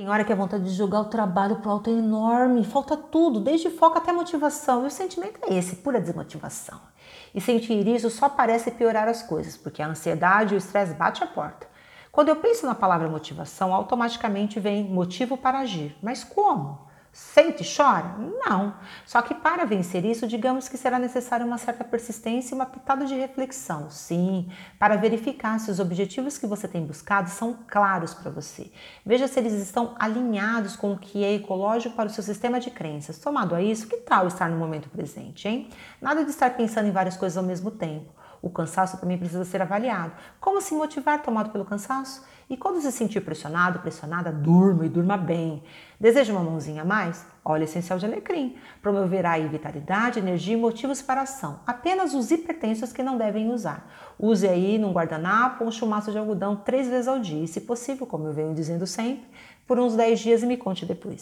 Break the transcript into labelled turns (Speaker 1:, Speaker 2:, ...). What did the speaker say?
Speaker 1: Tem hora que a vontade de jogar o trabalho pro alto é enorme, falta tudo, desde foco até motivação. E o sentimento é esse, pura desmotivação. E sentir isso só parece piorar as coisas, porque a ansiedade e o estresse bate a porta. Quando eu penso na palavra motivação, automaticamente vem motivo para agir. Mas como? Sente e chora? Não. Só que para vencer isso, digamos que será necessária uma certa persistência e uma pitada de reflexão, sim, para verificar se os objetivos que você tem buscado são claros para você. Veja se eles estão alinhados com o que é ecológico para o seu sistema de crenças. Tomado a isso, que tal estar no momento presente, hein? Nada de estar pensando em várias coisas ao mesmo tempo. O cansaço também precisa ser avaliado. Como se motivar tomado pelo cansaço? E quando se sentir pressionado, pressionada, durma e durma bem. Deseja uma mãozinha a mais? Óleo essencial de alecrim. Promoverá aí vitalidade, energia e motivos para ação. Apenas os hipertensos que não devem usar. Use aí num guardanapo um chumaço de algodão três vezes ao dia. E se possível, como eu venho dizendo sempre, por uns 10 dias e me conte depois.